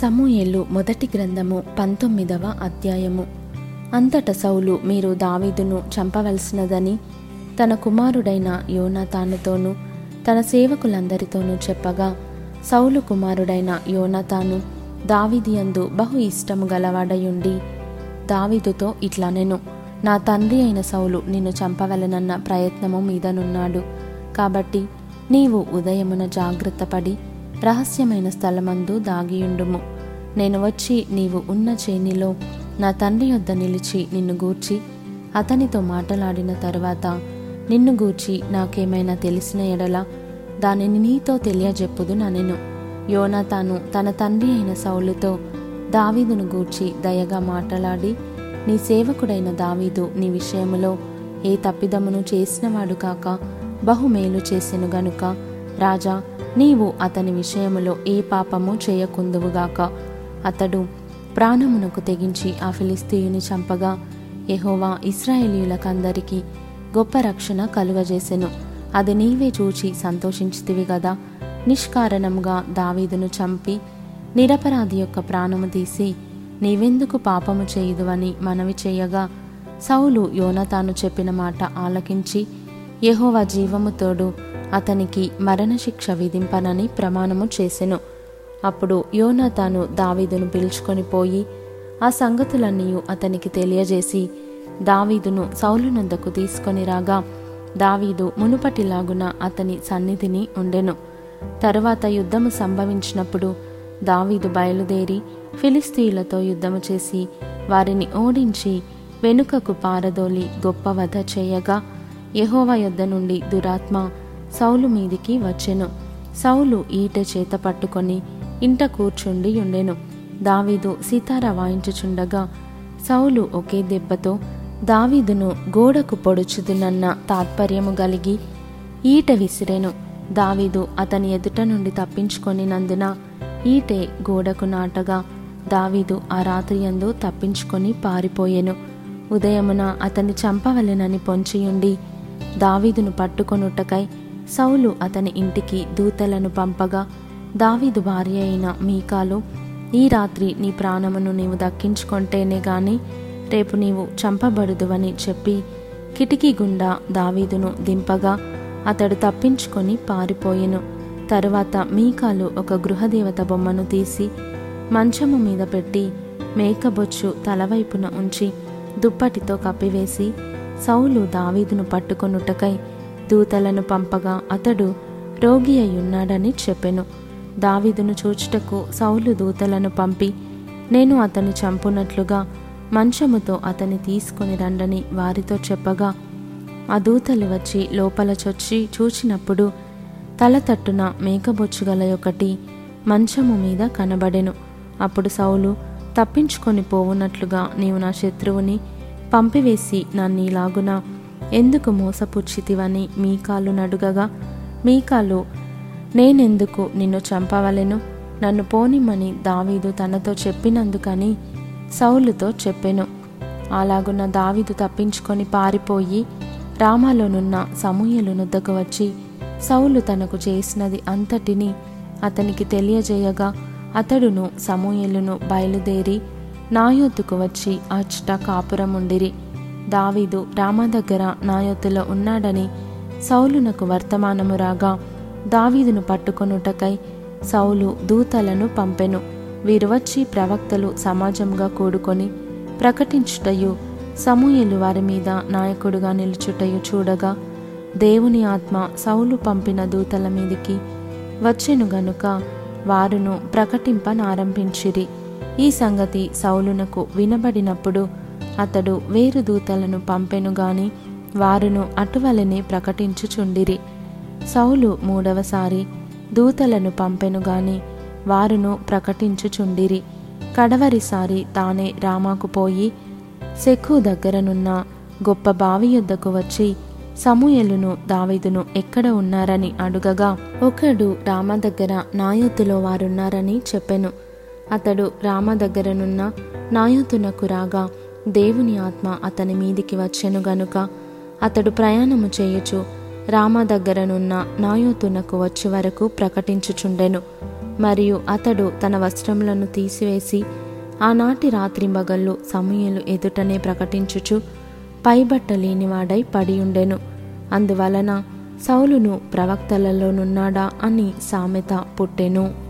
సమూయేలు మొదటి గ్రంథము పంతొమ్మిదవ అధ్యాయము. అంతట సౌలు మీరు దావీదును చంపవలసినదని తన కుమారుడైన యోనాతానుతోనూ తన సేవకులందరితోనూ చెప్పగా సౌలు కుమారుడైన యోనాతాను దావీదియందు బహు ఇష్టము గలవాడయుండి దావీదుతో ఇట్లనెను నా తండ్రి అయిన సౌలు నిన్ను చంపవలనన్న ప్రయత్నము మీదనున్నాడు. కాబట్టి నీవు ఉదయమున జాగ్రత్తపడి రహస్యమైన స్థలమందు దాగియుండుము. నేను వచ్చి నీవు ఉన్న చేనిలో నా తండ్రి యొద్ద నిలిచి నిన్ను గూర్చి అతనితో మాటలాడిన తరువాత నిన్ను గూర్చి నాకేమైనా తెలిసిన ఎడల దానిని నీతో తెలియజెప్పుదు ననెను. యోనాతాను తన తండ్రి అయిన సౌలుతో దావీదును గూర్చి దయగా మాట్లాడి నీ సేవకుడైన దావీదు నీ విషయములో ఏ తప్పిదమును చేసినవాడు కాక బహుమేలు చేసెను గనుక రాజా నీవు అతని విషయములో ఏ పాపము చేయకుందువుగాక అతడు ప్రాణమునకు తెగించి ఆ ఫిలిస్తీయుని చంపగా ఎహోవా ఇస్రాయేలీయులకందరికీ గొప్ప రక్షణ కలుగజేసెను. అది నీవే చూచి సంతోషించితివి గదా. నిష్కారణముగా దావీదును చంపి నిరపరాధి యొక్క ప్రాణము తీసి నీవెందుకు పాపము చేయుదువని మనవి చేయగా సౌలు యోనతాను చెప్పిన మాట ఆలకించి యెహోవా జీవము తోడు అతనికి మరణశిక్ష విధింపనని ప్రమాణము చేసెను. అప్పుడు యోనాతాను దావీదును పిలుచుకొని పోయి ఆ సంగతులన్నీ అతనికి తెలియజేసి దావీదును సౌలునందకు తీసుకొని రాగా దావీదు మునుపటిలాగున అతని సన్నిధిని ఉండెను. తరువాత యుద్ధము సంభవించినప్పుడు దావీదు బయలుదేరి ఫిలిస్తీయులతో యుద్ధము చేసి వారిని ఓడించి వెనుకకు పారదోలి గొప్ప వధ చేయగా యహోవ యొద్ద నుండి దురాత్మ సౌలు మీదికి వచ్చెను. సౌలు ఈట చేత పట్టుకొని ఇంట కూర్చుండి ఉండెను. దావీదు సితార వాయించుచుండగా సౌలు ఒకే దెబ్బతో దావీదును గోడకు పొడుచుదునన్న తాత్పర్యము కలిగి ఈట విసిరెను. దావీదు అతని ఎదుట నుండి తప్పించుకొనినందున ఈటే గోడకు నాటగా దావీదు ఆ రాత్రియందు తప్పించుకొని పారిపోయెను. ఉదయమున అతన్ని చంపవలెనని పొంచియుండి దావీదును పట్టుకొనుటకై సౌలు అతని ఇంటికి దూతలను పంపగా దావీదు భార్య అయిన మీకాలు ఈ రాత్రి నీ ప్రాణమును నీవు దక్కించుకుంటేనే గాని రేపు నీవు చంపబడుదువని చెప్పి కిటికీ గుండా దావీదును దింపగా అతడు తప్పించుకొని పారిపోయెను. తరువాత మీకాలు ఒక గృహదేవత బొమ్మను తీసి మంచము మీద పెట్టి మేకబొచ్చు తలవైపున ఉంచి దుప్పటితో కప్పివేసి సౌలు దావీదును పట్టుకొనుటకై దూతలను పంపగా అతడు రోగి అయ్యున్నాడని చెప్పెను. దావిదును చూచుటకు సౌలు దూతలను పంపి నేను అతని చంపునట్లుగా మంచముతో అతని తీసుకొని రండని వారితో చెప్పగా ఆ దూతలు వచ్చి లోపల చొచ్చి చూచినప్పుడు తల తట్టున మేకబొచ్చుగల ఒకటి మంచము మీద కనబడెను. అప్పుడు సౌలు తప్పించుకొని పోవునట్లుగా నీవు నా శత్రువుని పంపివేసి నన్ను నన్నీలాగున ఎందుకు మోసపుచ్చితివని మీకాలు నడుగగా? మీకాలు నేనెందుకు నిన్ను చంపవలెను? నన్ను పోనిమ్మని దావీదు తనతో చెప్పినందుకని సౌలుతో చెప్పెను. అలాగున్న దావీదు తప్పించుకొని పారిపోయి రామాలోనున్న సమూహలు నుద్దకు వచ్చి సౌలు తనకు చేసినది అంతటిని అతనికి తెలియజేయగా అతడును సమూహలును బయలుదేరి నాయోతుకు వచ్చి అచ్చట కాపురముండిరి. దావీదు రామ దగ్గర నాయోతులో ఉన్నాడని సౌలునకు వర్తమానము రాగా దావీదును పట్టుకొనుటకై సౌలు దూతలను పంపెను. వీరు వచ్చి ప్రవక్తలు సమాజంగా కూడుకొని ప్రకటించుటయు సమూహలు వారి మీద నాయకుడుగా నిలుచుటయు చూడగా దేవుని ఆత్మ సౌలు పంపిన దూతల మీదికి వచ్చెను గనుక వారును ప్రకటింపనారంభించిరి. ఈ సంగతి సౌలునకు వినబడినప్పుడు అతడు వేరు దూతలను పంపెను గాని వారును అటువలనే ప్రకటించుచుండిరి. సౌలు మూడవసారి దూతలను పంపెను గాని వారును ప్రకటించుచుండిరి. కడవరిసారి తానే రామాకు పోయి సెక్కు దగ్గరనున్న గొప్ప బావి యొద్దకు వచ్చి సమూయలును దావీదును ఎక్కడ ఉన్నారని అడుగగా ఒకడు రామ దగ్గర నాయోతులో వారున్నారని చెప్పెను. అతడు రామ దగ్గరనున్న నాయోతునకు రాగా దేవుని ఆత్మ అతని మీదికి వచ్చెను గనుక అతడు ప్రయాణము చేయుచు రామ దగ్గరనున్న నాయోతునకు వచ్చి వరకు ప్రకటించుచుండెను. మరియు అతడు తన వస్త్రములను తీసివేసి ఆనాటి రాత్రింబగళ్ళు సమయలు ఎదుటనే ప్రకటించుచు పైబట్ట లేనివాడై పడియుండెను. అందువలన సౌలును ప్రవక్తలలోనున్నాడా అని సామెత పుట్టెను.